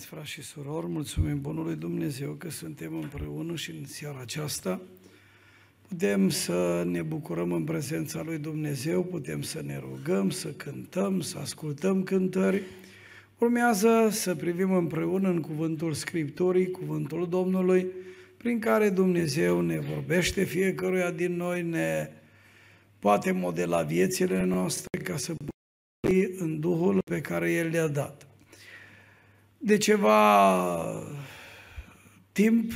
Iubiți frați și surori, mulțumim Bunului Dumnezeu că suntem împreună și în seara aceasta putem să ne bucurăm în prezența lui Dumnezeu, putem să ne rugăm, să cântăm, să ascultăm cântări. Urmează să privim împreună în cuvântul Scripturii, cuvântul Domnului, prin care Dumnezeu ne vorbește fiecăruia din noi, ne poate modela viețile noastre ca să în Duhul pe care El le-a dat. De ceva timp,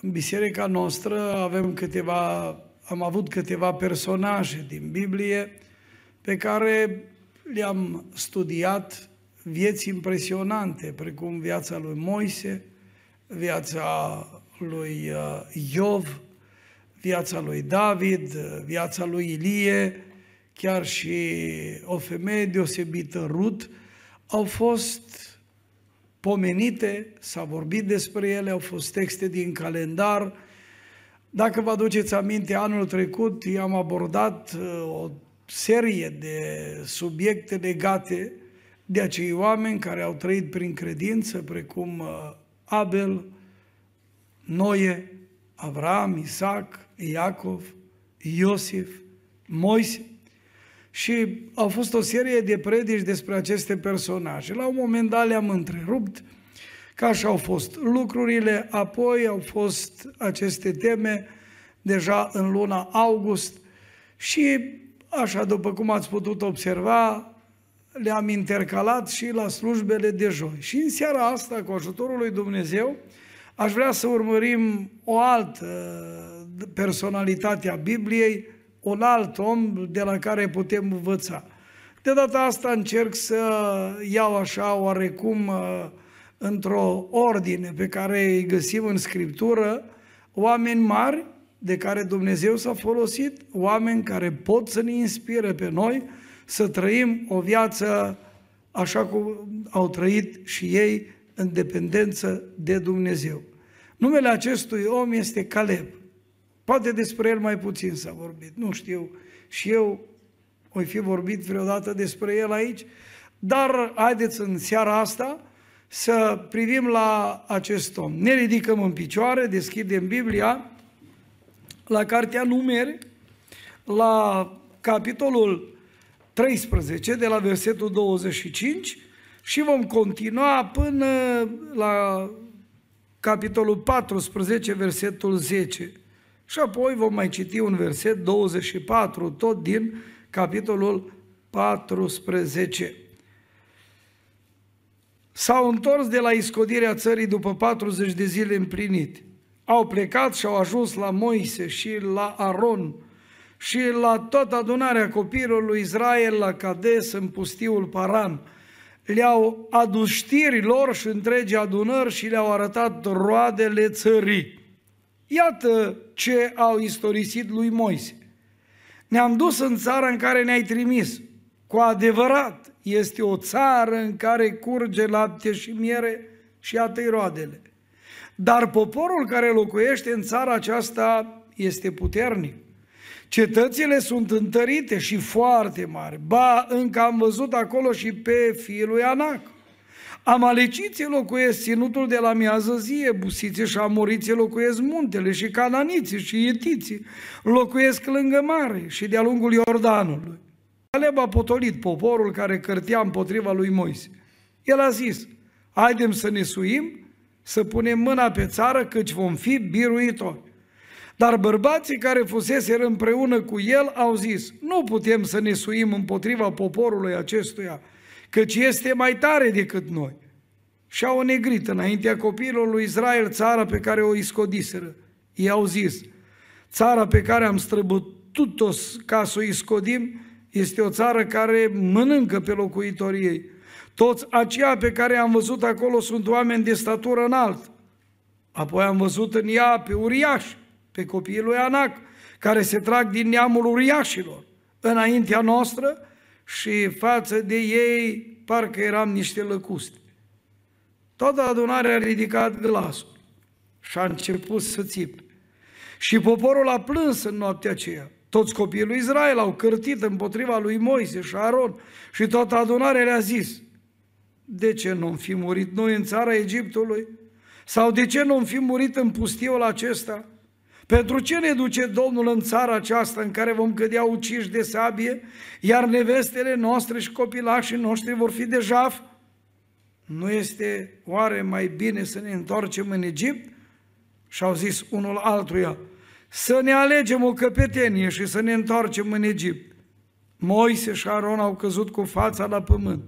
în biserica noastră avem câteva, am avut câteva personaje din Biblie pe care le-am studiat vieți impresionante, precum viața lui Moise, viața lui uh, Iov, viața lui David, viața lui Ilie, chiar și o femeie deosebită, Rut, au fost pomenite, s-a vorbit despre ele, au fost texte din calendar. Dacă vă aduceți aminte, anul trecut i-am abordat uh, o serie de subiecte legate de acei oameni care au trăit prin credință, precum uh, Abel, Noe, Avram, Isaac, Iacov, Iosif, Moise. Și au fost o serie de predici despre aceste personaje. La un moment dat le-am întrerupt, că așa au fost lucrurile, apoi au fost aceste teme deja în luna august și așa după cum ați putut observa, le-am intercalat și la slujbele de joi. Și în seara asta, cu ajutorul lui Dumnezeu, aș vrea să urmărim o altă personalitate a Bibliei, un alt om de la care putem învăța. De data asta încerc să iau așa oarecum uh, într-o ordine pe care îi găsim în Scriptură, oameni mari de care Dumnezeu s-a folosit, oameni care pot să ne inspire pe noi să trăim o viață așa cum au trăit și ei în dependență de Dumnezeu. Numele acestui om este Caleb. Poate despre el mai puțin s-a vorbit, nu știu. Și eu voi fi vorbit vreodată despre el aici, dar haideți în seara asta să privim la acest om. Ne ridicăm în picioare, deschidem Biblia la Cartea Numeri, la capitolul 13, de la versetul 25 și vom continua până la capitolul 14, versetul 10. Și apoi vom mai citi un verset 24, tot din capitolul 14. S-au întors de la iscodirea țării după 40 de zile împlinite. Au plecat și au ajuns la Moise și la Aron și la toată adunarea copiilor lui Israel la Cades în pustiul Paran. Le-au adus știrii lor și întregi adunări și le-au arătat roadele țării. Iată ce au istorisit lui Moise. Ne-am dus în țara în care ne-ai trimis. Cu adevărat, este o țară în care curge lapte și miere și iată roadele. Dar poporul care locuiește în țara aceasta este puternic. Cetățile sunt întărite și foarte mari. Ba, încă am văzut acolo și pe fiul lui Anac. Amaleciții locuiesc ținutul de la miază zi, busiții și amoriții locuiesc muntele și cananiții și ietiții locuiesc lângă mare și de-a lungul Iordanului. Caleb a potolit poporul care cărtea împotriva lui Moise. El a zis, haidem să ne suim, să punem mâna pe țară, căci vom fi biruitori. Dar bărbații care fuseseră împreună cu el au zis, nu putem să ne suim împotriva poporului acestuia, căci este mai tare decât noi. Și au negrit înaintea copiilor lui Israel țara pe care o iscodiseră. Ei au zis, țara pe care am străbătut-o ca să o iscodim este o țară care mănâncă pe locuitorii ei. Toți aceia pe care am văzut acolo sunt oameni de statură înaltă. Apoi am văzut în ea pe uriași, pe copiii lui Anac, care se trag din neamul uriașilor. Înaintea noastră și față de ei parcă eram niște lăcuste. Toată adunarea a ridicat glasul și a început să țipe. Și poporul a plâns în noaptea aceea. Toți copiii lui Israel au cârtit împotriva lui Moise și Aron și toată adunarea le-a zis, de ce nu fi murit noi în țara Egiptului? Sau de ce nu fi murit în pustiul acesta? Pentru ce ne duce Domnul în țara aceasta în care vom cădea uciși de sabie, iar nevestele noastre și copilașii noștri vor fi de jaf? Nu este oare mai bine să ne întoarcem în Egipt? Și au zis unul altuia, să ne alegem o căpetenie și să ne întoarcem în Egipt. Moise și Aron au căzut cu fața la pământ,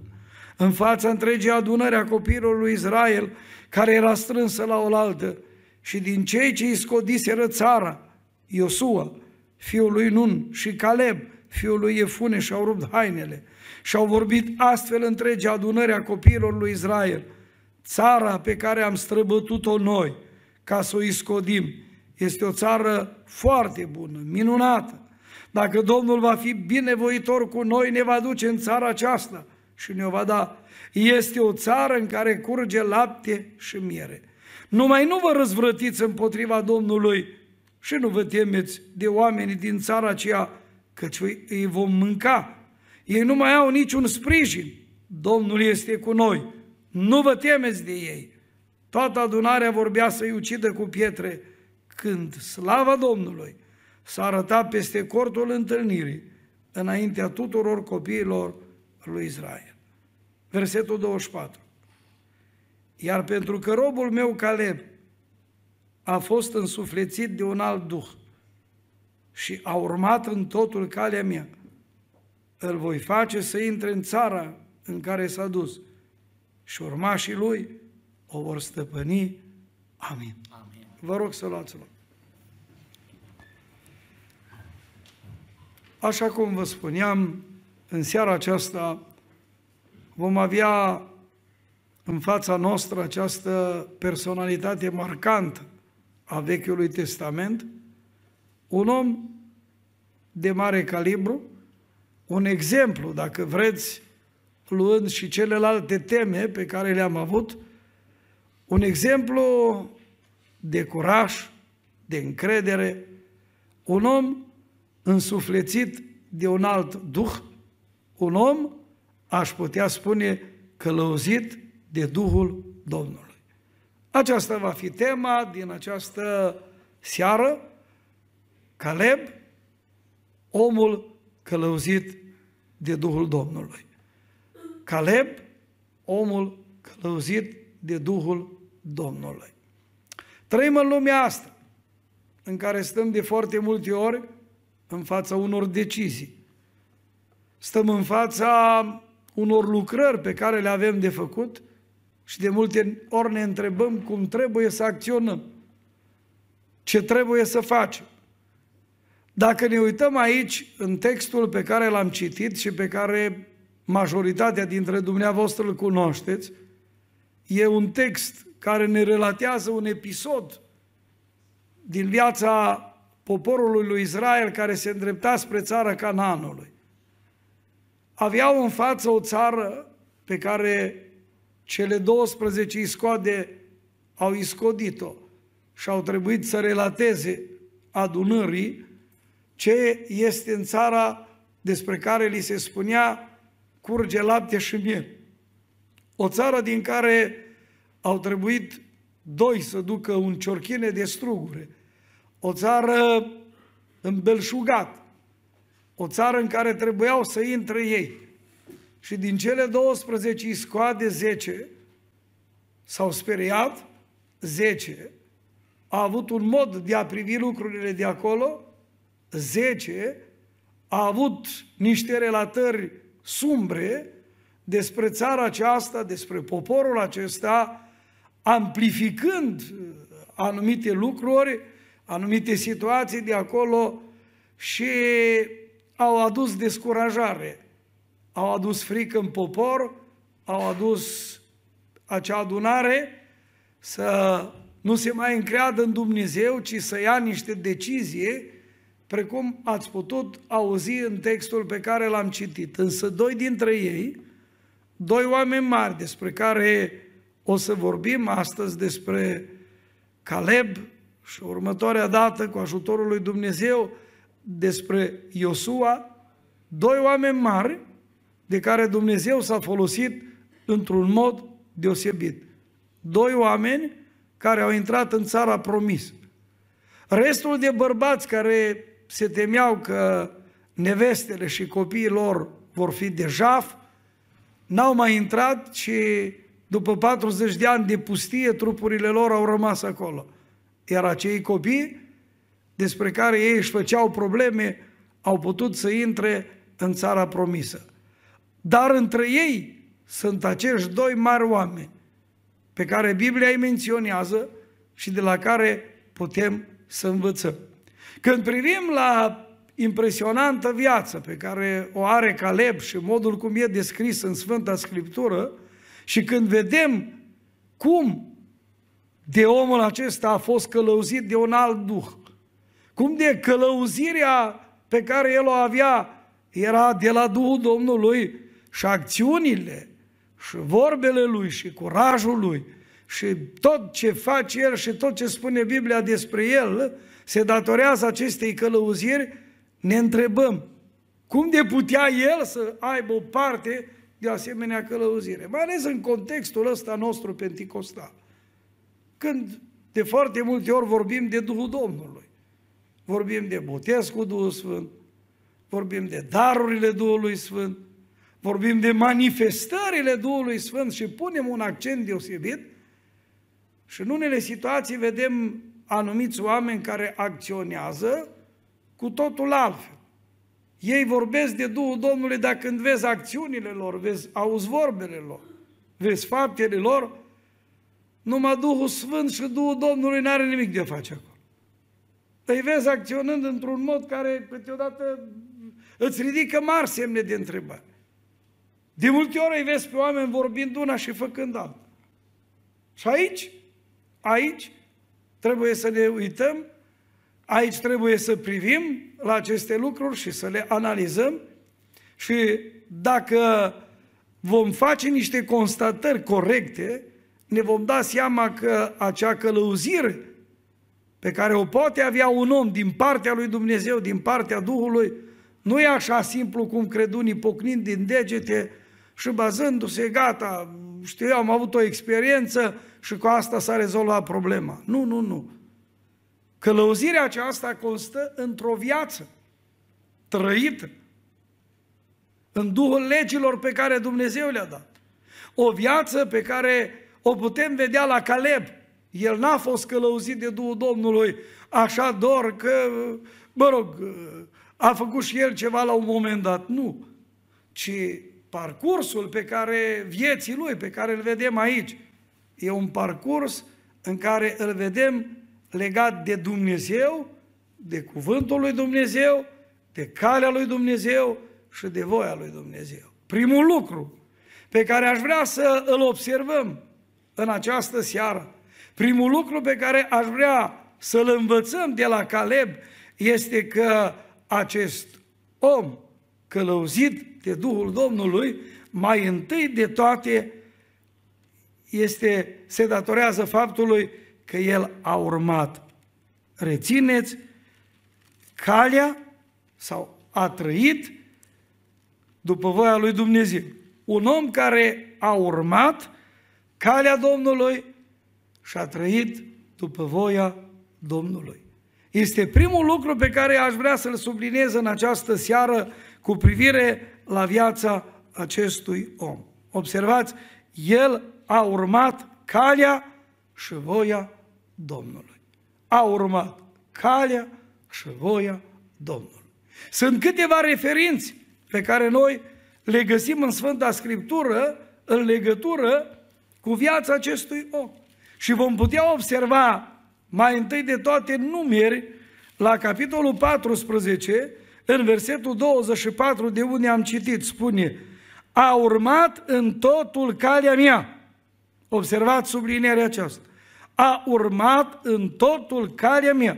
în fața întregii adunări a copiilor lui Israel, care era strânsă la oaltă, și din cei ce îi scodiseră țara, Iosua, fiul lui Nun și Caleb, fiul lui Efune, și-au rupt hainele și-au vorbit astfel întregi adunări a copiilor lui Israel. Țara pe care am străbătut-o noi ca să o iscodim este o țară foarte bună, minunată. Dacă Domnul va fi binevoitor cu noi, ne va duce în țara aceasta și ne-o va da. Este o țară în care curge lapte și miere. Numai nu vă răzvrătiți împotriva Domnului și nu vă temeți de oamenii din țara aceea, căci îi vom mânca. Ei nu mai au niciun sprijin. Domnul este cu noi. Nu vă temeți de ei. Toată adunarea vorbea să-i ucidă cu pietre, când slava Domnului s-a arătat peste cortul întâlnirii, înaintea tuturor copiilor lui Israel. Versetul 24. Iar pentru că robul meu Caleb a fost însuflețit de un alt duh și a urmat în totul calea mea, îl voi face să intre în țara în care s-a dus și urmașii lui o vor stăpâni. Amin. Amin. Vă rog să luați loc. Așa cum vă spuneam, în seara aceasta vom avea în fața noastră această personalitate marcantă a Vechiului Testament, un om de mare calibru, un exemplu, dacă vreți, luând și celelalte teme pe care le-am avut, un exemplu de curaj, de încredere, un om însuflețit de un alt duh, un om, aș putea spune, călăuzit de Duhul Domnului. Aceasta va fi tema din această seară, Caleb, omul călăuzit de Duhul Domnului. Caleb, omul călăuzit de Duhul Domnului. Trăim în lumea asta, în care stăm de foarte multe ori în fața unor decizii. Stăm în fața unor lucrări pe care le avem de făcut și de multe ori ne întrebăm cum trebuie să acționăm, ce trebuie să facem. Dacă ne uităm aici în textul pe care l-am citit și pe care majoritatea dintre dumneavoastră îl cunoașteți, e un text care ne relatează un episod din viața poporului lui Israel care se îndrepta spre țara Canaanului. Aveau în față o țară pe care cele 12 iscoade au iscodit-o și au trebuit să relateze adunării ce este în țara despre care li se spunea curge lapte și miel. O țară din care au trebuit doi să ducă un ciorchine de strugure, o țară îmbelșugat, o țară în care trebuiau să intre ei. Și din cele 12 iscoade 10 s-au speriat, 10 a avut un mod de a privi lucrurile de acolo, 10 a avut niște relatări sumbre despre țara aceasta, despre poporul acesta, amplificând anumite lucruri, anumite situații de acolo și au adus descurajare, au adus frică în popor, au adus acea adunare să nu se mai încreadă în Dumnezeu, ci să ia niște decizie, precum ați putut auzi în textul pe care l-am citit. Însă doi dintre ei, doi oameni mari despre care o să vorbim astăzi despre Caleb și următoarea dată, cu ajutorul lui Dumnezeu, despre Iosua, doi oameni mari de care Dumnezeu s-a folosit într-un mod deosebit. Doi oameni care au intrat în țara promisă. Restul de bărbați care se temeau că nevestele și copiii lor vor fi de jaf, n-au mai intrat și după 40 de ani de pustie, trupurile lor au rămas acolo. Iar acei copii, despre care ei își făceau probleme, au putut să intre în țara promisă. Dar între ei sunt acești doi mari oameni pe care Biblia îi menționează și de la care putem să învățăm. Când privim la impresionantă viață pe care o are Caleb și modul cum e descris în Sfânta Scriptură și când vedem cum de omul acesta a fost călăuzit de un alt duh, cum de călăuzirea pe care el o avea era de la Duhul Domnului și acțiunile și vorbele lui și curajul lui și tot ce face el și tot ce spune Biblia despre el se datorează acestei călăuziri, ne întrebăm cum de putea el să aibă o parte de asemenea călăuzire, mai ales în contextul ăsta nostru penticostal. Când de foarte multe ori vorbim de Duhul Domnului, vorbim de botez cu Duhul Sfânt, vorbim de darurile Duhului Sfânt, vorbim de manifestările Duhului Sfânt și punem un accent deosebit și în unele situații vedem anumiți oameni care acționează cu totul altfel. Ei vorbesc de Duhul Domnului, dar când vezi acțiunile lor, vezi, auzi vorbele lor, vezi faptele lor, numai Duhul Sfânt și Duhul Domnului nu are nimic de a face acolo. Îi vezi acționând într-un mod care câteodată îți ridică mari semne de întrebare. De multe ori îi vezi pe oameni vorbind una și făcând alta. Și aici, aici trebuie să ne uităm, aici trebuie să privim la aceste lucruri și să le analizăm și dacă vom face niște constatări corecte, ne vom da seama că acea călăuzire pe care o poate avea un om din partea lui Dumnezeu, din partea Duhului, nu e așa simplu cum cred unii pocnind din degete și bazându-se, gata, știu eu, am avut o experiență și cu asta s-a rezolvat problema. Nu, nu, nu. Călăuzirea aceasta constă într-o viață trăită în Duhul legilor pe care Dumnezeu le-a dat. O viață pe care o putem vedea la Caleb. El n-a fost călăuzit de Duhul Domnului așa doar că, mă rog, a făcut și el ceva la un moment dat. Nu. Ci parcursul pe care, vieții lui, pe care îl vedem aici, e un parcurs în care îl vedem legat de Dumnezeu, de cuvântul lui Dumnezeu, de calea lui Dumnezeu și de voia lui Dumnezeu. Primul lucru pe care aș vrea să îl observăm în această seară, primul lucru pe care aș vrea să-l învățăm de la Caleb este că acest om călăuzit de Duhul Domnului, mai întâi de toate este, se datorează faptului că el a urmat. Rețineți, calea sau a trăit după voia lui Dumnezeu. Un om care a urmat calea Domnului și a trăit după voia Domnului. Este primul lucru pe care aș vrea să-l subliniez în această seară cu privire la viața acestui om. Observați, el a urmat calea și voia Domnului. A urmat calea și voia Domnului. Sunt câteva referințe pe care noi le găsim în Sfânta Scriptură în legătură cu viața acestui om. Și vom putea observa mai întâi de toate numeri la capitolul 14, în versetul 24 de unde am citit, spune a urmat în totul calea mea. Observați sublinierea aceasta. A urmat în totul calea mea.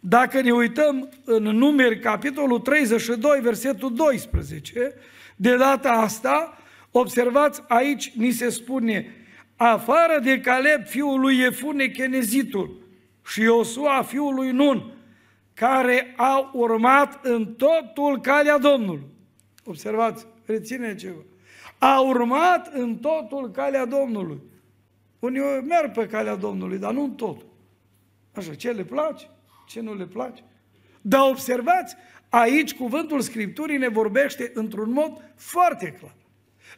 Dacă ne uităm în numeri, capitolul 32, versetul 12, de data asta, observați, aici ni se spune, afară de Caleb, fiul lui Efune, Chenezitul, și Iosua, fiul lui Nun, care au urmat în totul calea Domnului. Observați, reține ceva. A urmat în totul calea Domnului. Unii merg pe calea Domnului, dar nu în totul. Așa, ce le place, ce nu le place. Dar observați, aici cuvântul Scripturii ne vorbește într-un mod foarte clar.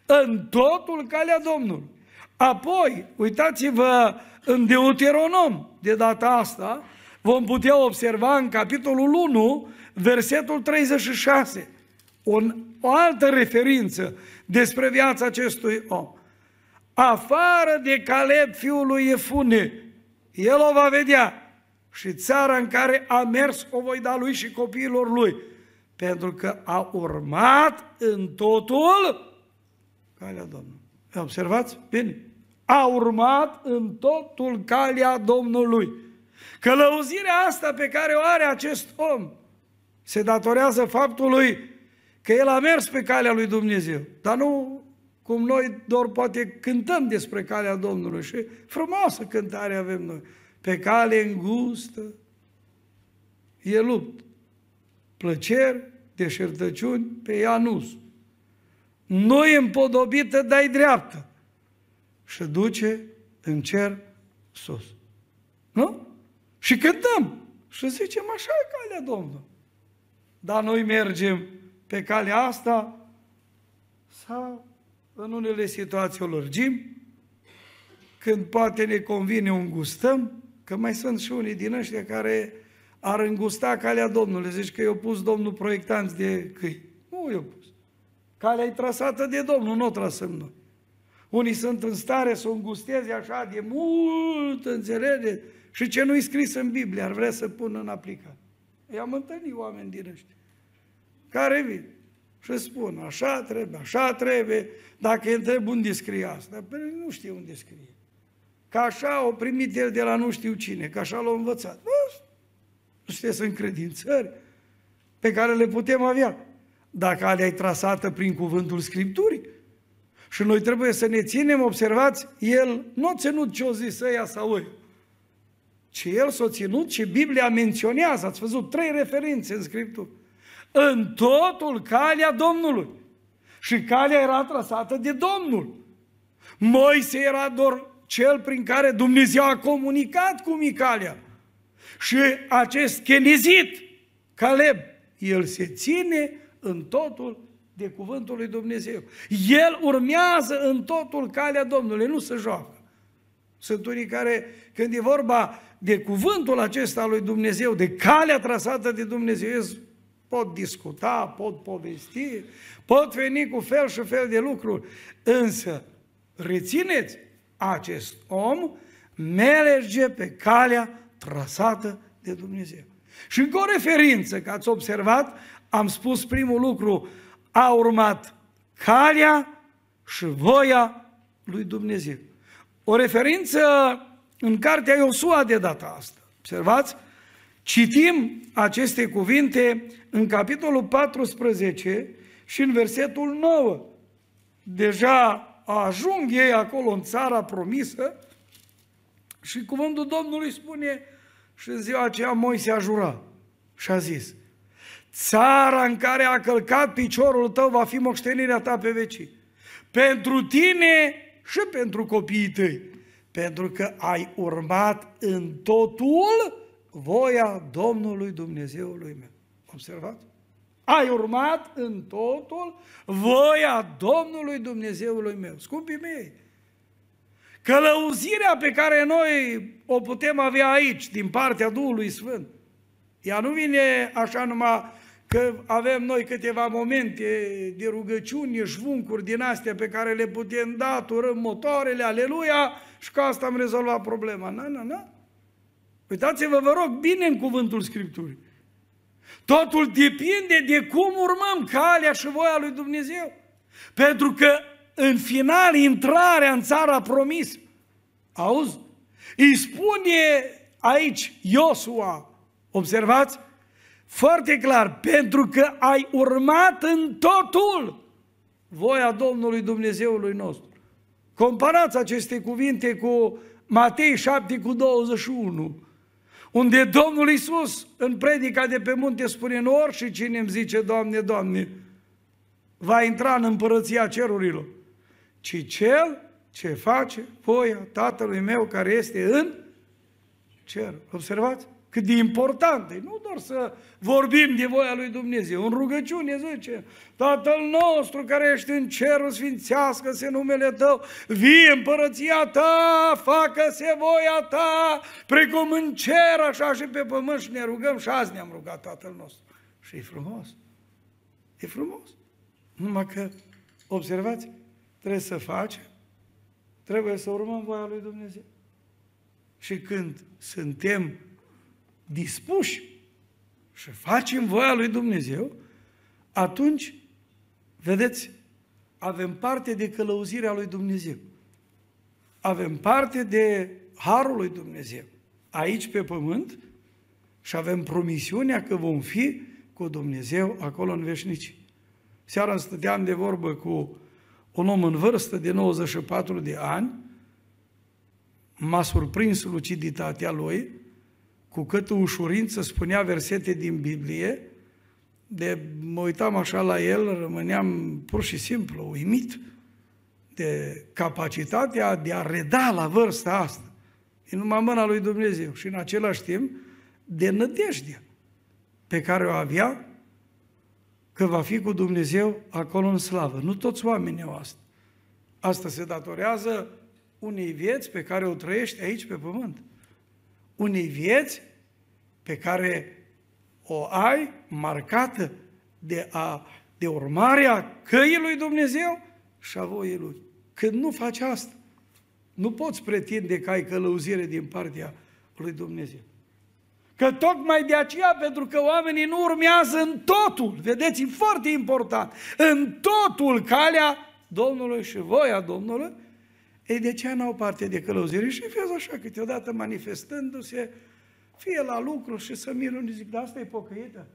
În totul calea Domnului. Apoi, uitați-vă în Deuteronom, de data asta, vom putea observa în capitolul 1, versetul 36, un, o altă referință despre viața acestui om. Afară de Caleb, fiul lui Efune, el o va vedea și țara în care a mers o voi da lui și copiilor lui, pentru că a urmat în totul calea Domnului. Observați? Bine. A urmat în totul calea Domnului. Călăuzirea asta pe care o are acest om se datorează faptului că el a mers pe calea lui Dumnezeu, dar nu cum noi doar poate cântăm despre calea Domnului și frumoasă cântare avem noi. Pe cale îngustă e lupt, plăceri, deșertăciuni, pe ea nu Nu e împodobită, dai dreaptă și duce în cer sus. Nu? Și cântăm și zicem așa e calea Domnului. Dar noi mergem pe calea asta sau în unele situații o lărgim, când poate ne convine o îngustăm, că mai sunt și unii din ăștia care ar îngusta calea Domnului. Zici că i-a pus Domnul proiectanți de câi. Nu i-a pus. Calea e trasată de Domnul, nu o trasăm noi. Unii sunt în stare să o îngusteze așa de mult, înțelege? Și ce nu-i scris în Biblie, ar vrea să pună în aplicare. I-am întâlnit oameni din ăștia care vin și spun, așa trebuie, așa trebuie, dacă îi întreb unde scrie asta, păi nu știu unde scrie. Că așa o primit el de la nu știu cine, că așa l-a învățat. Nu, nu sunteți încredințări pe care le putem avea. Dacă alea e trasată prin cuvântul Scripturii, și noi trebuie să ne ținem, observați, el nu a ținut ce o zis ăia sau ei, ci el s-a ținut și Biblia menționează, ați văzut trei referințe în Scriptură în totul calea Domnului. Și calea era trasată de Domnul. Moise era doar cel prin care Dumnezeu a comunicat cu Micalia. Și acest chenezit, Caleb, el se ține în totul de cuvântul lui Dumnezeu. El urmează în totul calea Domnului, nu se joacă. Sunt unii care, când e vorba de cuvântul acesta lui Dumnezeu, de calea trasată de Dumnezeu, pot discuta, pot povesti, pot veni cu fel și fel de lucruri, însă rețineți, acest om merge pe calea trasată de Dumnezeu. Și încă o referință, că ați observat, am spus primul lucru, a urmat calea și voia lui Dumnezeu. O referință în cartea Iosua de data asta. Observați? Citim aceste cuvinte în capitolul 14 și în versetul 9. Deja ajung ei acolo în țara promisă și cuvântul Domnului spune și în ziua aceea Moise a jurat și a zis țara în care a călcat piciorul tău va fi moștenirea ta pe vecii. Pentru tine și pentru copiii tăi. Pentru că ai urmat în totul voia Domnului Dumnezeului meu. Observați? Ai urmat în totul voia Domnului Dumnezeului meu. Scumpii mei, călăuzirea pe care noi o putem avea aici, din partea Duhului Sfânt, ea nu vine așa numai că avem noi câteva momente de rugăciuni, șvuncuri din astea pe care le putem da, turăm motoarele, aleluia, și că asta am rezolvat problema. Nu, nu, nu. Uitați-vă, vă rog, bine în cuvântul Scripturii. Totul depinde de cum urmăm calea și voia lui Dumnezeu. Pentru că în final intrarea în țara promis, auzi, îi spune aici Iosua, observați, foarte clar, pentru că ai urmat în totul voia Domnului Dumnezeului nostru. Comparați aceste cuvinte cu Matei 7 cu 21 unde Domnul Iisus în predica de pe munte spune în și cine îmi zice, Doamne, Doamne, va intra în împărăția cerurilor, ci cel ce face voia Tatălui meu care este în cer. Observați? Cât de important e. Nu doar să vorbim de voia lui Dumnezeu. În rugăciune zice, Tatăl nostru care ești în cerul, sfințească-se numele Tău, vie împărăția Ta, facă-se voia Ta, precum în cer, așa și pe pământ și ne rugăm și azi ne-am rugat Tatăl nostru. Și e frumos. E frumos. Numai că, observați, trebuie să facem, trebuie să urmăm voia lui Dumnezeu. Și când suntem dispuși și facem voia lui Dumnezeu, atunci, vedeți, avem parte de călăuzirea lui Dumnezeu. Avem parte de harul lui Dumnezeu. Aici pe pământ și avem promisiunea că vom fi cu Dumnezeu acolo în veșnici. Seara stăteam de vorbă cu un om în vârstă de 94 de ani, m-a surprins luciditatea lui, cu cât ușurință spunea versete din Biblie, de mă uitam așa la el, rămâneam pur și simplu uimit de capacitatea de a reda la vârsta asta. E numai mâna lui Dumnezeu și în același timp de nădejdea pe care o avea că va fi cu Dumnezeu acolo în slavă. Nu toți oamenii au asta. Asta se datorează unei vieți pe care o trăiești aici pe pământ. Unei vieți pe care o ai marcată de, a, de urmarea căii lui Dumnezeu și a voii lui. Când nu faci asta, nu poți pretinde că ai călăuzire din partea lui Dumnezeu. Că tocmai de aceea, pentru că oamenii nu urmează în totul, vedeți, e foarte important, în totul calea Domnului și voia Domnului, ei, de ce n-au parte de călăuzire? Și vezi așa, câteodată manifestându-se, fie la lucru și să miră unii zic, dar asta e pocăită?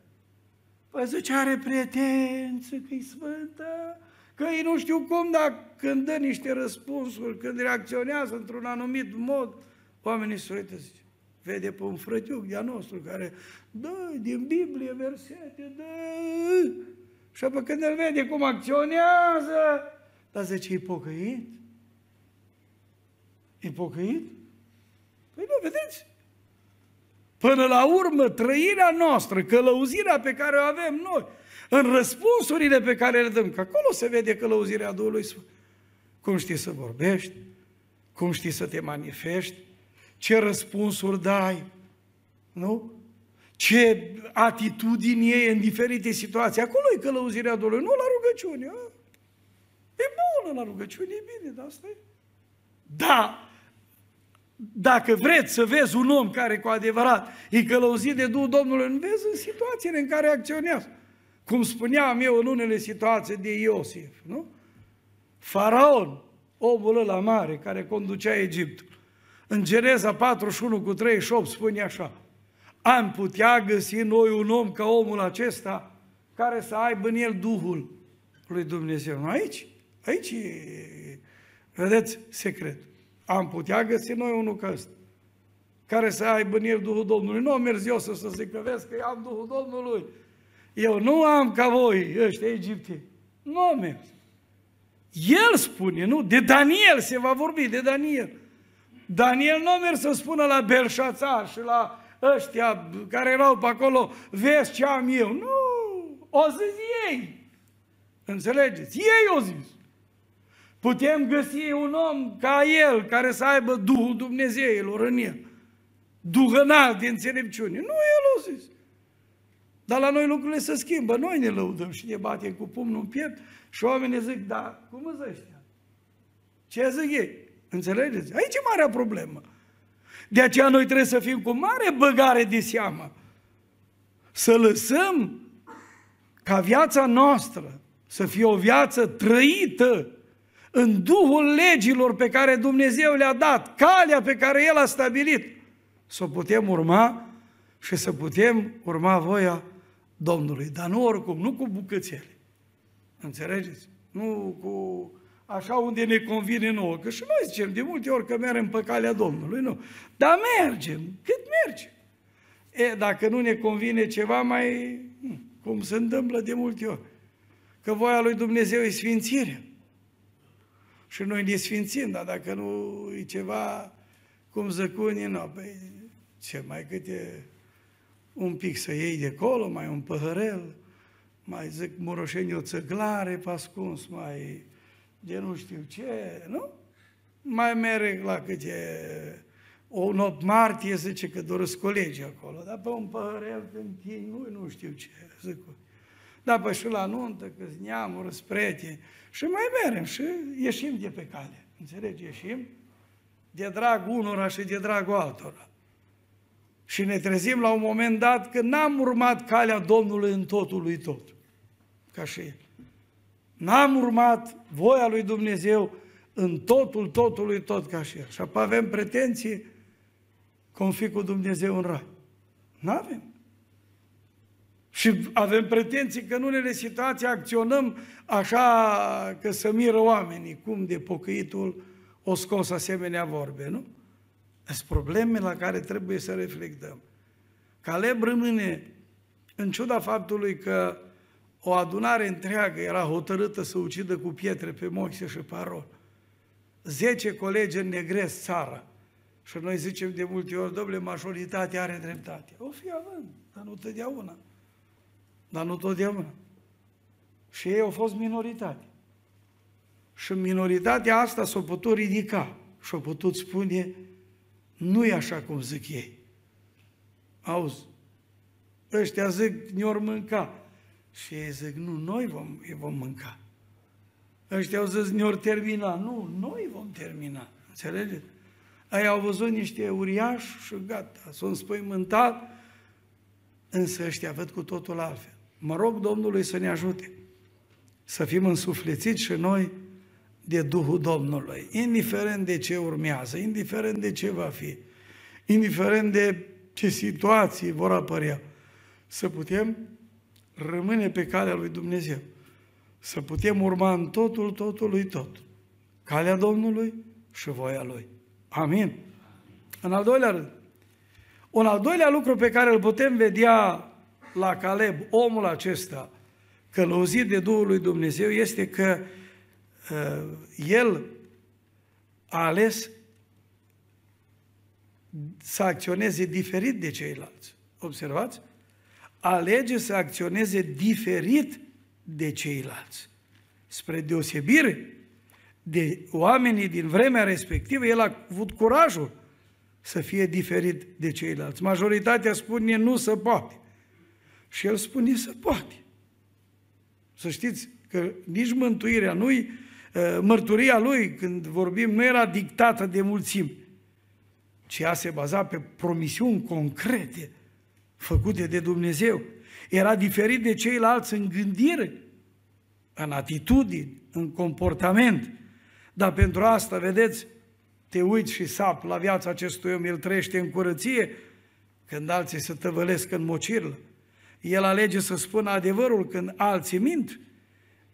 Păi zice, are pretență că e sfântă, că ei nu știu cum, dar când dă niște răspunsuri, când reacționează într-un anumit mod, oamenii se uită, zice, vede pe un frătiuc de-a nostru care dă din Biblie versete, dă, și apoi când îl vede cum acționează, dar zice, e pocăit? E pocăit? Păi nu, vedeți? Până la urmă, trăirea noastră, călăuzirea pe care o avem noi, în răspunsurile pe care le dăm, că acolo se vede călăuzirea Duhului Sfânt. Cum știi să vorbești, cum știi să te manifesti, ce răspunsuri dai, nu? Ce atitudini e în diferite situații. Acolo e călăuzirea Duhului, nu la rugăciune. A? E bună la rugăciune, e bine, dar asta e. Da, dacă vreți să vezi un om care cu adevărat e călăuzit de Duhul Domnului, nu vezi în situațiile în care acționează. Cum spuneam eu în unele situații de Iosif, nu? Faraon, omul ăla mare care conducea Egiptul, în Geneza 41 cu 38 spune așa, am putea găsi noi un om ca omul acesta care să aibă în el Duhul lui Dumnezeu. Nu aici? Aici e, vedeți, secret. Am putea găsi noi unul ca ăsta, care să aibă în el Duhul Domnului. Nu am mers eu să, să zic că vezi că eu am Duhul Domnului. Eu nu am ca voi, ăștia egipteni. Nu am mers. El spune, nu? De Daniel se va vorbi, de Daniel. Daniel nu a mers să spună la Belșațar și la ăștia care erau pe acolo, vezi ce am eu. Nu, o zis ei. Înțelegeți? Ei o zis. Putem găsi un om ca el, care să aibă Duhul Dumnezeilor în el. Duh înalt de înțelepciune. Nu el o zis. Dar la noi lucrurile se schimbă. Noi ne lăudăm și ne batem cu pumnul în piept și oamenii zic, da, cum îți ăștia? Ce zic ei? Înțelegeți? Aici e marea problemă. De aceea noi trebuie să fim cu mare băgare de seamă. Să lăsăm ca viața noastră să fie o viață trăită în duhul legilor pe care Dumnezeu le-a dat, calea pe care El a stabilit, să o putem urma și să putem urma voia Domnului. Dar nu oricum, nu cu bucățele. Înțelegeți? Nu cu așa unde ne convine nouă. Că și noi zicem de multe ori că mergem pe calea Domnului, nu. Dar mergem, cât mergem. E, dacă nu ne convine ceva, mai, cum se întâmplă de multe ori, că voia lui Dumnezeu e sfințirea. Și noi ne sfințim, dar dacă nu e ceva cum zăcunii, nu, păi ce mai câte un pic să iei de acolo, mai un păhărel, mai zic moroșeni o țăglare pe ascuns, mai de nu știu ce, nu? Mai merg la câte o not martie, zice că doresc colegii acolo, dar pe un păhărel când nu, nu știu ce, zic. Da, pe și la nuntă, că neamuri, sprete, și mai merem și ieșim de pe cale. Înțelegi? Ieșim de drag unora și de dragul altora. Și ne trezim la un moment dat că n-am urmat calea Domnului în totul lui tot, ca și El. N-am urmat voia lui Dumnezeu în totul, totului tot ca și El. Și apoi avem pretenții cum fi cu Dumnezeu în rai. Nu avem. Și avem pretenții că în unele situații acționăm așa că să miră oamenii, cum de pocăitul o scos asemenea vorbe, nu? Sunt probleme la care trebuie să reflectăm. Caleb rămâne, în ciuda faptului că o adunare întreagă era hotărâtă să ucidă cu pietre pe Moise și Paron. Zece colegi negresc țara. Și noi zicem de multe ori, domnule, majoritatea are dreptate. O fi având, dar nu totdeauna. Dar nu totdeauna. Și ei au fost minoritate. Și minoritatea asta s-a putut ridica și a putut spune, nu e așa cum zic ei. Auzi, ăștia zic, ne-or mânca. Și ei zic, nu, noi vom, îi vom mânca. Ăștia au zis, ne-or termina. Nu, noi vom termina. Înțelegeți? Ai au văzut niște uriași și gata, s-au înspăimântat, însă ăștia văd cu totul altfel. Mă rog Domnului să ne ajute să fim însuflețiți și noi de Duhul Domnului, indiferent de ce urmează, indiferent de ce va fi, indiferent de ce situații vor apărea, să putem rămâne pe calea lui Dumnezeu, să putem urma în totul, totul lui tot, calea Domnului și voia Lui. Amin. În al doilea rând, un al doilea lucru pe care îl putem vedea la Caleb, omul acesta, călăuzit de Duhul lui Dumnezeu, este că uh, el a ales să acționeze diferit de ceilalți. Observați? Alege să acționeze diferit de ceilalți. Spre deosebire de oamenii din vremea respectivă, el a avut curajul să fie diferit de ceilalți. Majoritatea spune nu se poate. Și el spune se poate. Să știți că nici mântuirea lui, ă, mărturia lui, când vorbim, nu era dictată de mulțimi, ci ea se baza pe promisiuni concrete făcute de Dumnezeu. Era diferit de ceilalți în gândire, în atitudini, în comportament. Dar pentru asta, vedeți, te uiți și sap la viața acestui om, el trăiește în curăție, când alții se tăvălesc în mocirlă. El alege să spună adevărul când alții mint.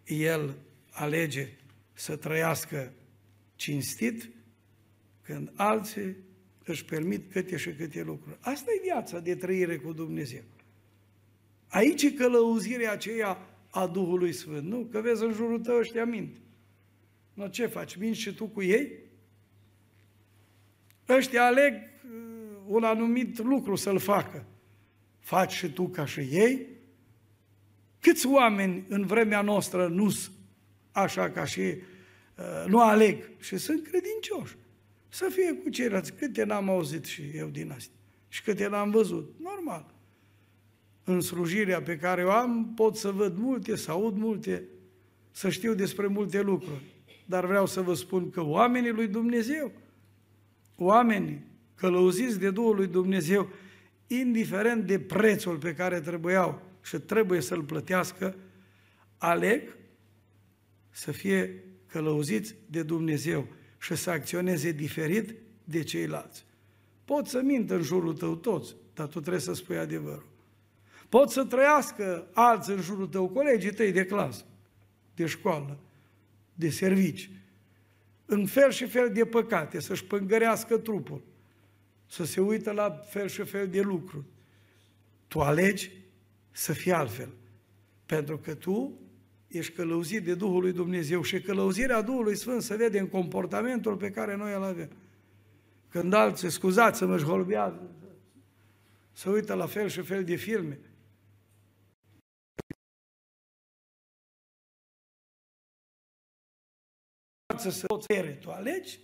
El alege să trăiască cinstit când alții își permit câte și câte lucruri. Asta e viața de trăire cu Dumnezeu. Aici e călăuzirea aceea a Duhului Sfânt. Nu? Că vezi în jurul tău ăștia mint. Nu, ce faci? Minți și tu cu ei? Ăștia aleg uh, un anumit lucru să-l facă. Faci și tu ca și ei? Câți oameni în vremea noastră nu așa ca și uh, nu aleg și sunt credincioși? Să fie cu ceilalți. Câte n-am auzit și eu din asta? Și câte n-am văzut? Normal. În slujirea pe care o am pot să văd multe, să aud multe, să știu despre multe lucruri. Dar vreau să vă spun că oamenii lui Dumnezeu, oamenii călăuziți de Duhul lui Dumnezeu, indiferent de prețul pe care trebuiau și trebuie să-l plătească, aleg să fie călăuziți de Dumnezeu și să acționeze diferit de ceilalți. Pot să mintă în jurul tău toți, dar tu trebuie să spui adevărul. Pot să trăiască alți în jurul tău, colegii tăi de clasă, de școală, de servici, în fel și fel de păcate, să-și pângărească trupul, să se uită la fel și fel de lucruri. Tu alegi să fii altfel, pentru că tu ești călăuzit de Duhul lui Dumnezeu și călăuzirea Duhului Sfânt se vede în comportamentul pe care noi îl avem. Când alții, scuzați să mă holbează, să uită la fel și fel de filme, să poți tu alegi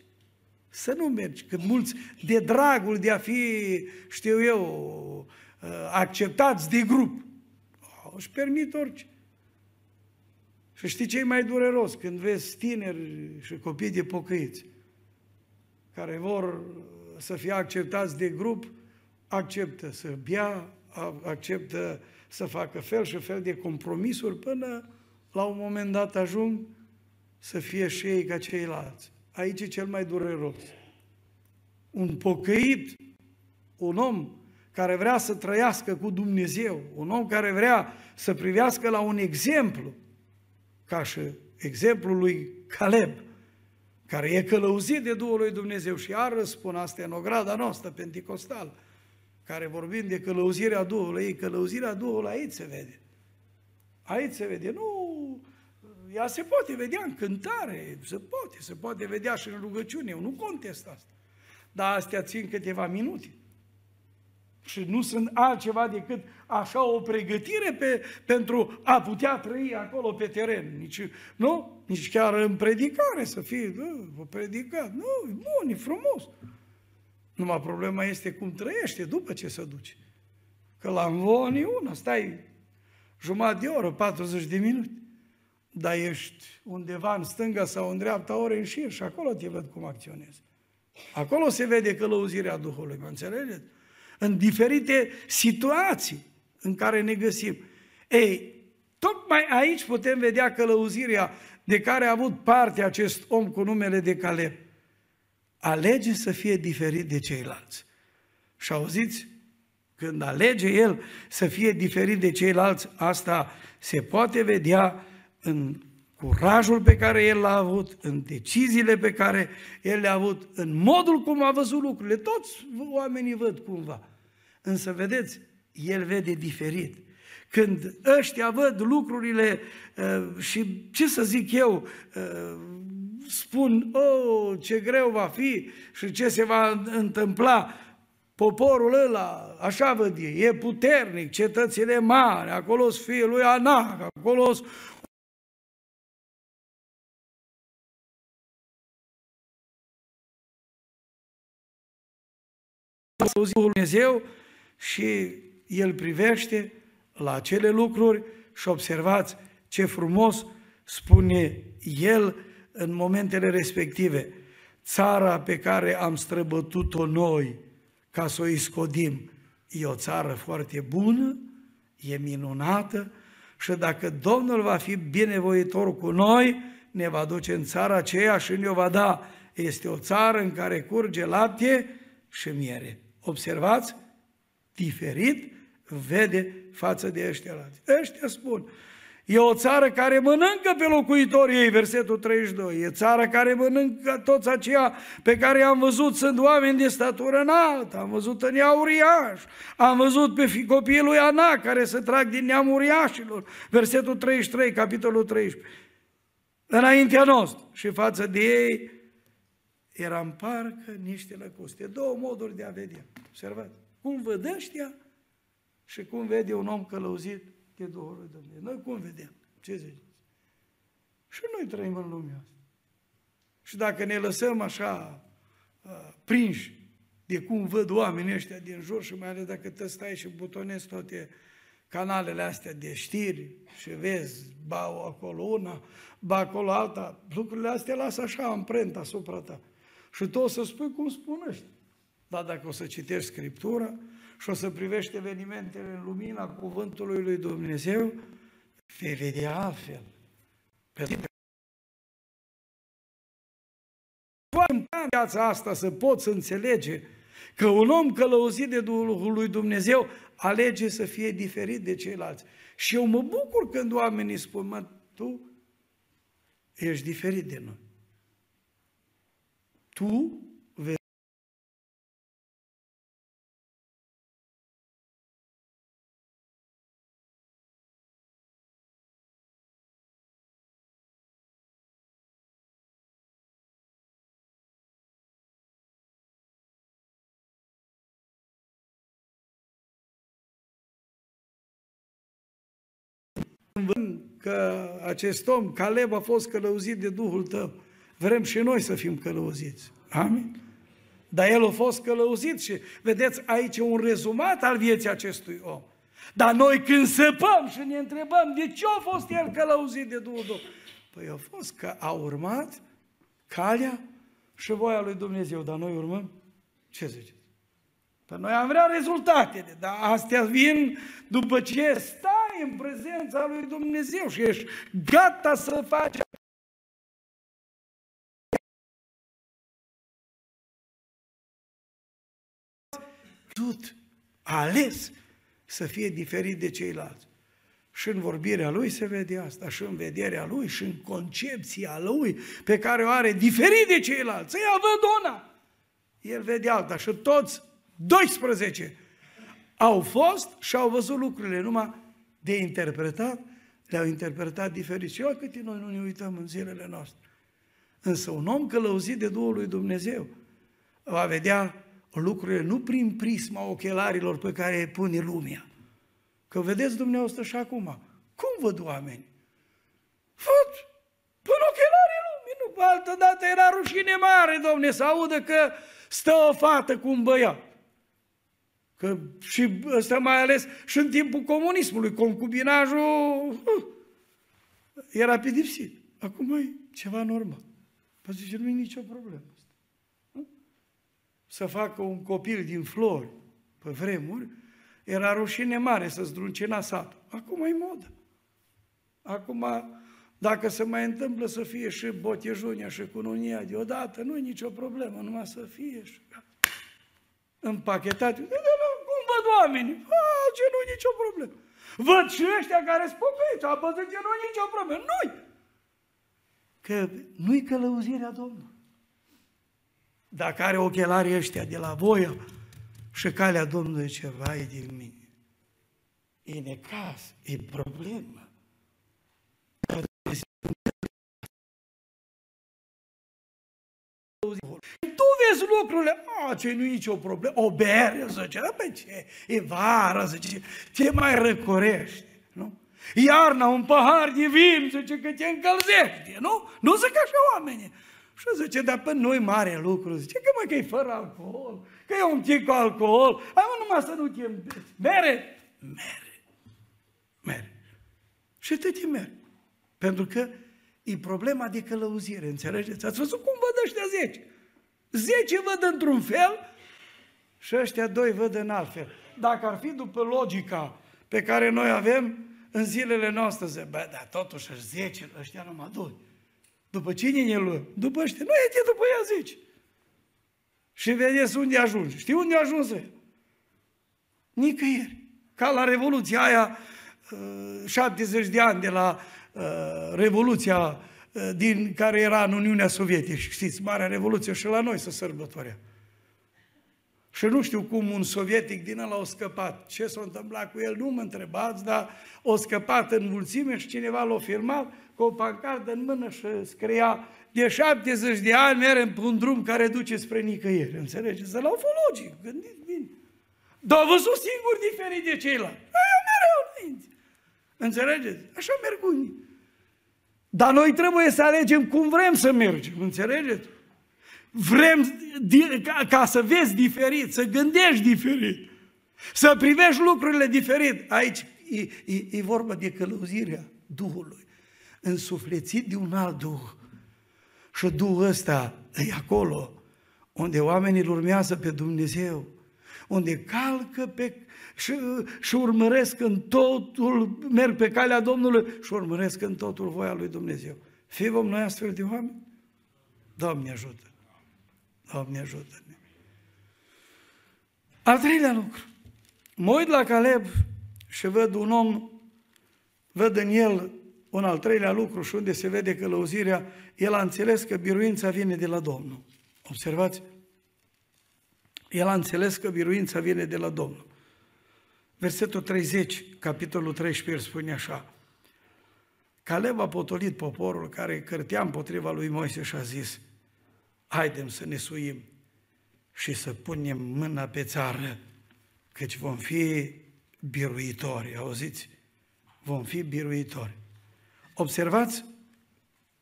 să nu mergi. Când mulți, de dragul de a fi, știu eu, acceptați de grup, își permit orice. Și știi ce e mai dureros? Când vezi tineri și copii de pocăiți care vor să fie acceptați de grup, acceptă să bea, acceptă să facă fel și fel de compromisuri până la un moment dat ajung să fie și ei ca ceilalți. Aici e cel mai dureros. Un pocăit, un om care vrea să trăiască cu Dumnezeu, un om care vrea să privească la un exemplu, ca și exemplul lui Caleb, care e călăuzit de Duhul lui Dumnezeu și iar răspun, asta în ograda noastră penticostală, care vorbim de călăuzirea Duhului, ei, călăuzirea Duhului aici se vede. Aici se vede, nu, ea se poate vedea în cântare, se poate, se poate vedea și în rugăciune, eu nu contest asta. Dar astea țin câteva minute. Și nu sunt altceva decât așa o pregătire pe, pentru a putea trăi acolo pe teren. Nici, nu? Nici chiar în predicare să fie, o predicat. Nu, bun, e frumos. Numai problema este cum trăiește după ce se duce. Că la învon e una, stai jumătate de oră, 40 de minute. Dar ești undeva în stânga sau în dreapta ore în șir și acolo te văd cum acționezi. Acolo se vede călăuzirea Duhului, mă înțelegeți? în diferite situații în care ne găsim. Ei, tocmai aici putem vedea călăuzirea de care a avut parte acest om cu numele de Caleb. Alege să fie diferit de ceilalți. Și auziți, când alege el să fie diferit de ceilalți, asta se poate vedea în curajul pe care el l-a avut, în deciziile pe care el le-a avut, în modul cum a văzut lucrurile. Toți oamenii văd cumva. Însă, vedeți, el vede diferit. Când ăștia văd lucrurile uh, și, ce să zic eu, uh, spun, oh, ce greu va fi și ce se va întâmpla, poporul ăla, așa văd ei, e puternic, cetățile mari, acolo sunt fiul lui Anac, acolo sunt Dumnezeu și el privește la acele lucruri și observați ce frumos spune el în momentele respective. Țara pe care am străbătut-o noi ca să o iscodim e o țară foarte bună, e minunată și dacă Domnul va fi binevoitor cu noi, ne va duce în țara aceea și ne-o va da. Este o țară în care curge lapte și miere. Observați? diferit vede față de ăștia alții. Ăștia spun, e o țară care mănâncă pe locuitorii ei, versetul 32, e țara care mănâncă toți aceia pe care am văzut, sunt oameni de statură înaltă, am văzut în ea uriaș, am văzut pe copiii lui Ana care se trag din neam uriașilor, versetul 33, capitolul 13, înaintea noastră și față de ei eram parcă niște lăcuste. Două moduri de a vedea. Observați. Cum văd ăștia și cum vede un om călăuzit de Duhul lui Dumnezeu. Noi cum vedem? Ce ziceți? Și noi trăim în lumea asta. Și dacă ne lăsăm așa uh, prinși de cum văd oamenii ăștia din jur și mai ales dacă te stai și butonezi toate canalele astea de știri și vezi, ba acolo una, ba acolo alta, lucrurile astea lasă așa amprenta asupra ta. Și tu o să spui cum spun ăștia. Dar dacă o să citești Scriptura și o să privești evenimentele în lumina Cuvântului lui Dumnezeu, vei vedea altfel. Pentru în viața asta să poți înțelege că un om călăuzit de Duhul lui Dumnezeu alege să fie diferit de ceilalți. Și eu mă bucur când oamenii spun, mă, tu ești diferit de noi tu vei că acest om, Caleb, a fost călăuzit de Duhul tău. Vrem și noi să fim călăuziți. Amin? Dar el a fost călăuzit și vedeți aici un rezumat al vieții acestui om. Dar noi când săpăm și ne întrebăm de ce a fost el călăuzit de Duhul Duh? Păi a fost că a urmat calea și voia lui Dumnezeu, dar noi urmăm? Ce ziceți? Păi noi am vrea rezultatele, dar astea vin după ce stai în prezența lui Dumnezeu și ești gata să faci tot ales să fie diferit de ceilalți. Și în vorbirea lui se vede asta, și în vederea lui, și în concepția lui, pe care o are diferit de ceilalți. Ea văd una, el vede alta și toți 12 au fost și au văzut lucrurile numai de interpretat, le-au interpretat diferit. Și eu câte noi nu ne uităm în zilele noastre. Însă un om călăuzit de Duhul lui Dumnezeu va vedea lucrurile nu prin prisma ochelarilor pe care îi pune lumea. Că vedeți dumneavoastră și acum, cum văd oameni? Văd până ochelarii lumii, nu altă dată era rușine mare, domne, să audă că stă o fată cu un băiat. Că și ăsta mai ales și în timpul comunismului, concubinajul uh, era pedipsit. Acum e ceva normal. Păi zice, nu e nicio problemă să facă un copil din flori pe vremuri, era rușine mare să zdruncina satul. Acum e modă. Acum, dacă se mai întâmplă să fie și botejunia și cununia deodată, nu e nicio problemă, numai să fie și împachetat. De, de, cum văd oamenii? A, ce nu e nicio problemă. Văd și ăștia care spocăiți, a văzut că nu e nicio problemă. Nu-i! Că nu-i călăuzirea Domnului. Dacă are ochelarii ăștia de la voie și calea Domnului ceva e din mine. E necaz, e problemă. Tu vezi lucrurile, a, ce nu e nicio problemă, o bere, zice, da, pe ce, e vară, zice, ce mai răcorești, nu? Iarna, un pahar de vin, zice, că te încălzește, nu? Nu zic așa oamenii. Și zice, dar pe noi mare lucru. Zice că mă, că e fără alcool, că e un pic cu alcool. Hai mă, numai să nu te mere. Mere. Mere. Și te mere. Pentru că e problema de călăuzire, înțelegeți? Ați văzut cum văd ăștia zece? Zece văd într-un fel și ăștia doi văd în alt fel. Dacă ar fi după logica pe care noi avem în zilele noastre, zice, bă, dar totuși zece, ăștia numai doi. După cine ne luăm? După ăștia. Nu e după ea zici. Și vedeți unde ajunge. Știi unde a ajuns el? Nicăieri. Ca la Revoluția aia, 70 uh, de ani de la uh, Revoluția uh, din care era în Uniunea Sovietică. Știți, Marea Revoluție și la noi să sărbătorea. Și nu știu cum un sovietic din ăla a scăpat. Ce s-a întâmplat cu el, nu mă întrebați, dar a scăpat în mulțime și cineva l-a filmat cu o pancardă în mână și scria de 70 de ani merem pe un drum care duce spre nicăieri. Înțelegeți? Să l-au logic, gândiți bine. Dar văzut singur diferit de ceilalți. Aia mereu înainte. Înțelegeți? Așa merg unii. Dar noi trebuie să alegem cum vrem să mergem, înțelegeți? Vrem ca, ca să vezi diferit, să gândești diferit, să privești lucrurile diferit. Aici e, e, e vorba de călăuzirea Duhului, însuflețit de un alt Duh. Și Duhul ăsta e acolo, unde oamenii îl urmează pe Dumnezeu, unde calcă pe, și, și urmăresc în totul, merg pe calea Domnului și urmăresc în totul voia lui Dumnezeu. Fie vom noi astfel de oameni? Doamne ajută! Doamne ajută-ne! Al treilea lucru. Mă uit la Caleb și văd un om, văd în el un al treilea lucru și unde se vede călăuzirea, el a înțeles că biruința vine de la Domnul. Observați? El a înțeles că biruința vine de la Domnul. Versetul 30, capitolul 13, spune așa. Caleb a potolit poporul care cărtea împotriva lui Moise și a zis, haidem să ne suim și să punem mâna pe țară, căci vom fi biruitori, auziți? vom fi biruitori. Observați,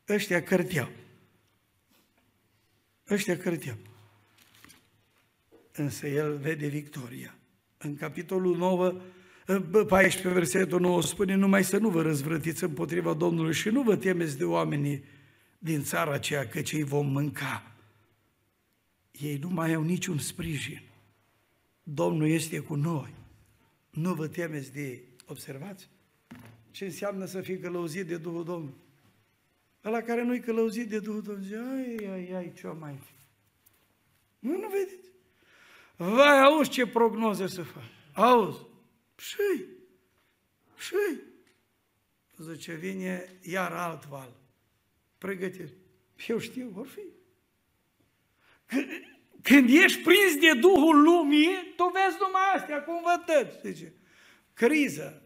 ăștia cărteau. Ăștia cărteau. Însă el vede victoria. În capitolul 9, 14, versetul 9 spune, numai să nu vă răzvrătiți împotriva Domnului și nu vă temeți de oamenii din țara aceea, că cei vom mânca. Ei nu mai au niciun sprijin. Domnul este cu noi. Nu vă temeți de ei. Observați? Ce înseamnă să fii călăuzit de Duhul Domnului? Ăla care nu-i călăuzit de Duhul Domnului, zice, ai, ai, ai, ce mai fi? Nu, nu vedeți? Vai, auzi ce prognoze să fac. Auzi. Și și Zice, vine iar alt val. Pregătește. Eu știu, vor fi. Când ești prins de Duhul lumii, tu vezi numai astea, cum vă tăți, zice. Criză,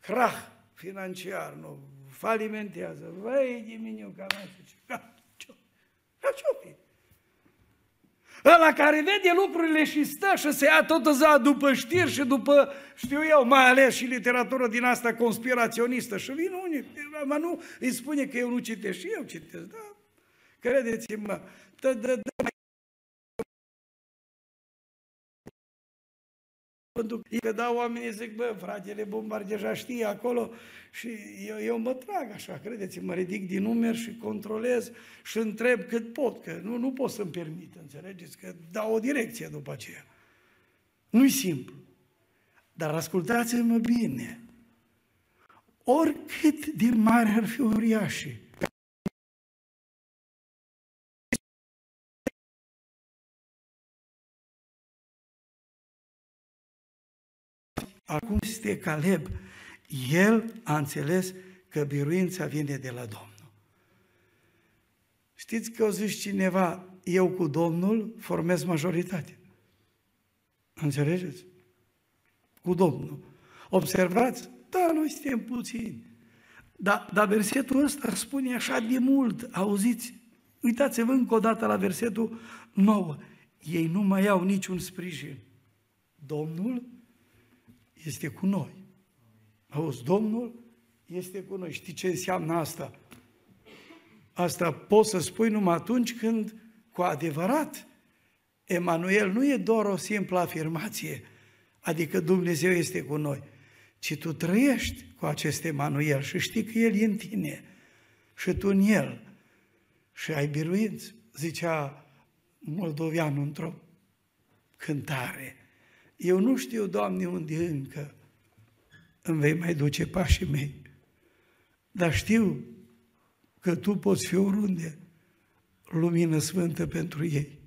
crah financiar, nu, falimentează, vai de mine, ca mea, zice, da, ce-o, ce-o fi? Ăla care vede lucrurile și stă și se ia tot za după știri și după, știu eu, mai ales și literatură din asta conspiraționistă. Și vin unii, mă nu îi spune că eu nu citesc și eu citesc, da? Credeți-mă, Pentru că da, oamenii zic, bă, fratele Bombar deja știe acolo și eu, eu mă trag așa, credeți mă ridic din numeri și controlez și întreb cât pot, că nu, nu pot să-mi permit, înțelegeți, că dau o direcție după aceea. Nu-i simplu. Dar ascultați-mă bine. Oricât de mare ar fi uriașii, Acum este Caleb. El a înțeles că biruința vine de la Domnul. Știți că o zis cineva, eu cu Domnul formez majoritate. Înțelegeți? Cu Domnul. Observați? Da, noi suntem puțini. Dar, dar versetul ăsta spune așa de mult, auziți? Uitați-vă încă o dată la versetul 9. Ei nu mai au niciun sprijin. Domnul este cu noi. Auzi, Domnul este cu noi. Știi ce înseamnă asta? Asta poți să spui numai atunci când, cu adevărat, Emanuel nu e doar o simplă afirmație, adică Dumnezeu este cu noi, ci tu trăiești cu acest Emanuel și știi că El e în tine și tu în El și ai biruinți, zicea moldoveanul într-o cântare. Eu nu știu, Doamne, unde încă îmi vei mai duce pașii mei, dar știu că Tu poți fi oriunde lumină sfântă pentru ei.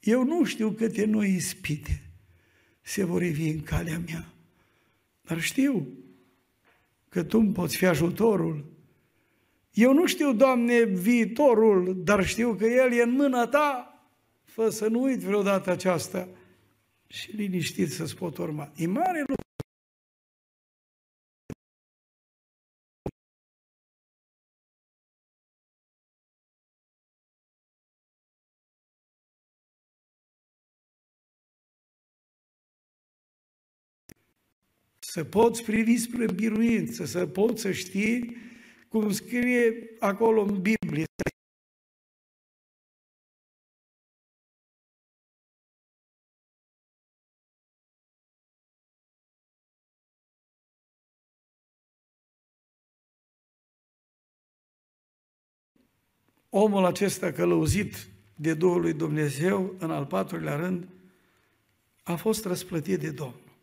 Eu nu știu câte noi ispite se vor evi în calea mea, dar știu că Tu îmi poți fi ajutorul. Eu nu știu, Doamne, viitorul, dar știu că El e în mâna Ta. Fă să nu uit vreodată aceasta și liniștit să-ți pot urma. E mare lucru. Să poți privi spre biruință, să poți să știi cum scrie acolo în Biblie, omul acesta călăuzit de Duhul lui Dumnezeu, în al patrulea rând, a fost răsplătit de Domnul.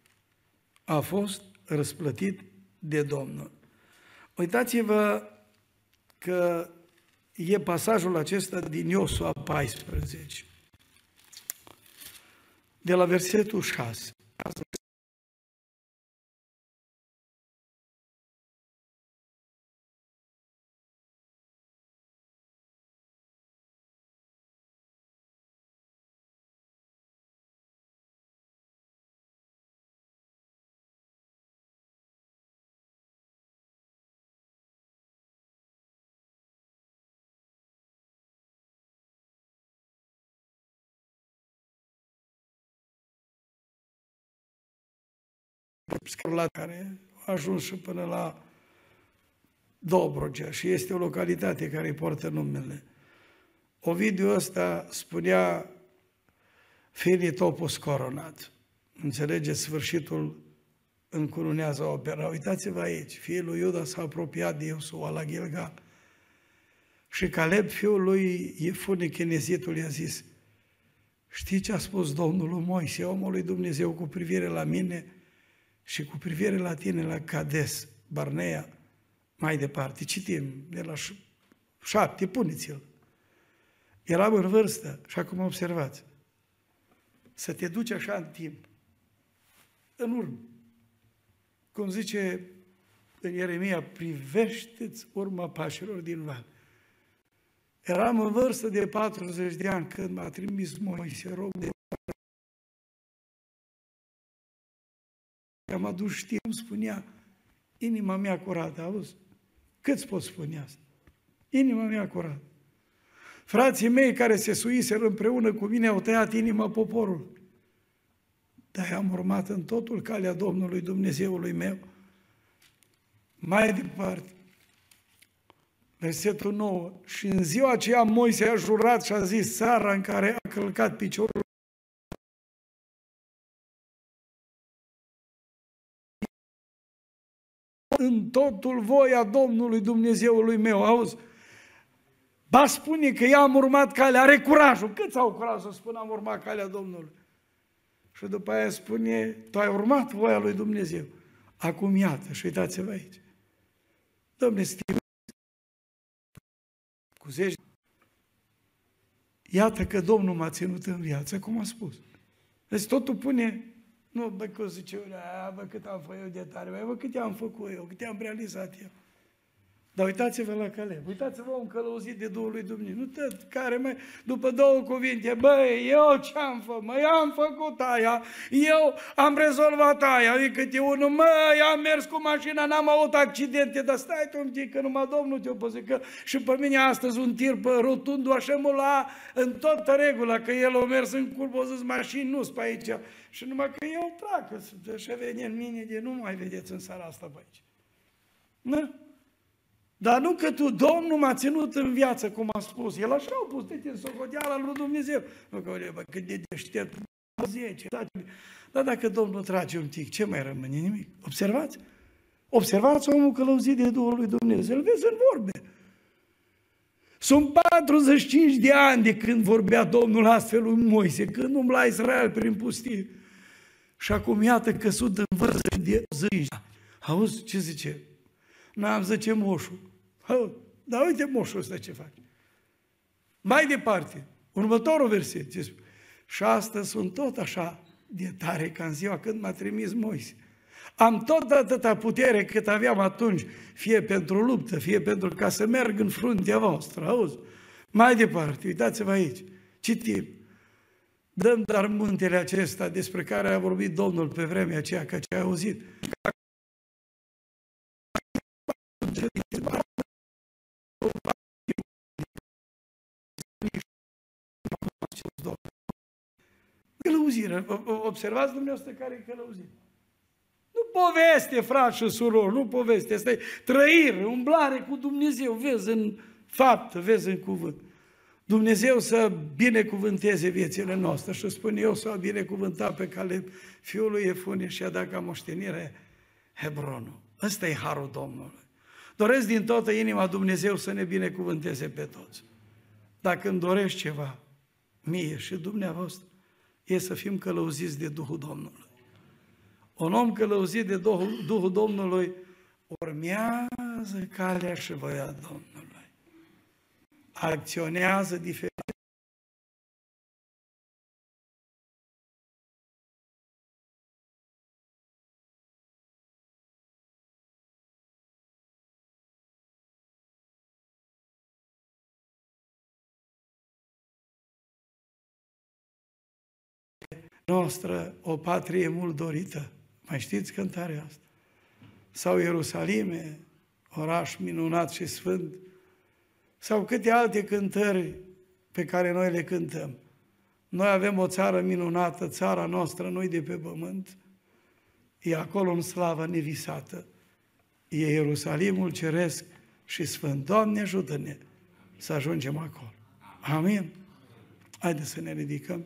A fost răsplătit de Domnul. Uitați-vă că e pasajul acesta din Iosua 14, de la versetul 6. La care a ajuns și până la Dobrogea și este o localitate care îi poartă numele. Ovidiu ăsta spunea Filii topus coronat. Înțelegeți, sfârșitul încurunează opera. Uitați-vă aici, fiul lui Iuda s-a apropiat de Iosua la Gilgal. Și Caleb, fiul lui Iefune, chinezitul, i-a zis, știi ce a spus Domnul lui Moise, omul lui Dumnezeu, cu privire la mine și cu privire la tine, la Cades, Barnea, mai departe. Citim de la șapte, puneți-l. Eram în vârstă și acum observați. Să te duci așa în timp, în urmă. Cum zice în Ieremia, privește-ți urma pașilor din val. Eram în vârstă de 40 de ani când m-a trimis Moise, rog de am adus știe, îmi spunea, inima mea curată, auzi? Cât pot spune asta? Inima mea curată. Frații mei care se suiseră împreună cu mine au tăiat inima poporului. Dar am urmat în totul calea Domnului Dumnezeului meu. Mai departe, versetul 9, și în ziua aceea Moise a jurat și a zis, seara în care a călcat piciorul în totul voia Domnului Dumnezeului meu, auzi? Ba spune că i-am urmat calea, are curajul. Câți au curaj să spună am urmat calea Domnului? Și după aia spune, tu ai urmat voia lui Dumnezeu. Acum iată, și uitați-vă aici. Domne, stim, cu zeci, iată că Domnul m-a ținut în viață, cum a spus. Deci totul pune, nu, bă, că zice, bă, cât am făcut eu de tare, bă, cât am făcut eu, cât am realizat eu. Dar uitați-vă la Caleb, uitați-vă un călăuzit de Duhul lui Dumnezeu, nu te, care mai, după două cuvinte, băi, eu ce-am făcut, mă, am făcut aia, eu am rezolvat aia, adică te unul, mă, am mers cu mașina, n-am avut accidente, dar stai tu un pic, că numai Domnul te-o păzit, că și pe mine astăzi un tir pe rotundu, așa mă la în toată regula, că el a mers în curbă, o zis, mașini nu pe aici, și numai că eu plac, așa vine în mine de nu mai vedeți în seara asta pe aici. Nu? Dar nu că tu, Domnul m-a ținut în viață, cum a spus. El așa a pus, de în socoteala lui Dumnezeu. Nu că, bă, cât de deștept, 10, dar dacă Domnul trage un tic, ce mai rămâne? Nimic. Observați? Observați omul călăuzit de Duhul lui Dumnezeu. Îl vezi în vorbe. Sunt 45 de ani de când vorbea Domnul astfel lui Moise, când umbla Israel prin pustie. Și acum iată că sunt în vârstă de zi. Auzi ce zice? N-am zice moșul. Hă, dar uite moșul ăsta ce face. Mai departe, următorul verset. Ce spune? Și astăzi sunt tot așa de tare ca în ziua când m-a trimis Moise. Am tot atâta putere cât aveam atunci, fie pentru luptă, fie pentru ca să merg în fruntea voastră, auzi? Mai departe, uitați-vă aici, citim. Dăm dar muntele acesta despre care a vorbit Domnul pe vremea aceea, că ce a auzit. Călăuzire. Observați dumneavoastră care e călăuzire. Nu poveste, frate și surori, nu poveste. Asta e trăire, umblare cu Dumnezeu. Vezi în fapt, vezi în cuvânt. Dumnezeu să binecuvânteze viețile noastre și spune eu să o binecuvânta pe Caleb, fiul lui Efune și a dat ca moștenire Hebronul. Ăsta e harul Domnului. Doresc din toată inima Dumnezeu să ne binecuvânteze pe toți. Dacă îmi dorești ceva, mie și dumneavoastră, e să fim călăuziți de Duhul Domnului. Un om călăuzit de Duhul, Duhul Domnului urmează calea și voia Domnului. Acționează diferit noastră o patrie mult dorită. Mai știți cântarea asta? Sau Ierusalime, oraș minunat și sfânt, sau câte alte cântări pe care noi le cântăm. Noi avem o țară minunată, țara noastră, noi de pe pământ, e acolo în slavă nevisată. E Ierusalimul ceresc și sfânt. Doamne, ajută-ne să ajungem acolo. Amin. Haideți să ne ridicăm.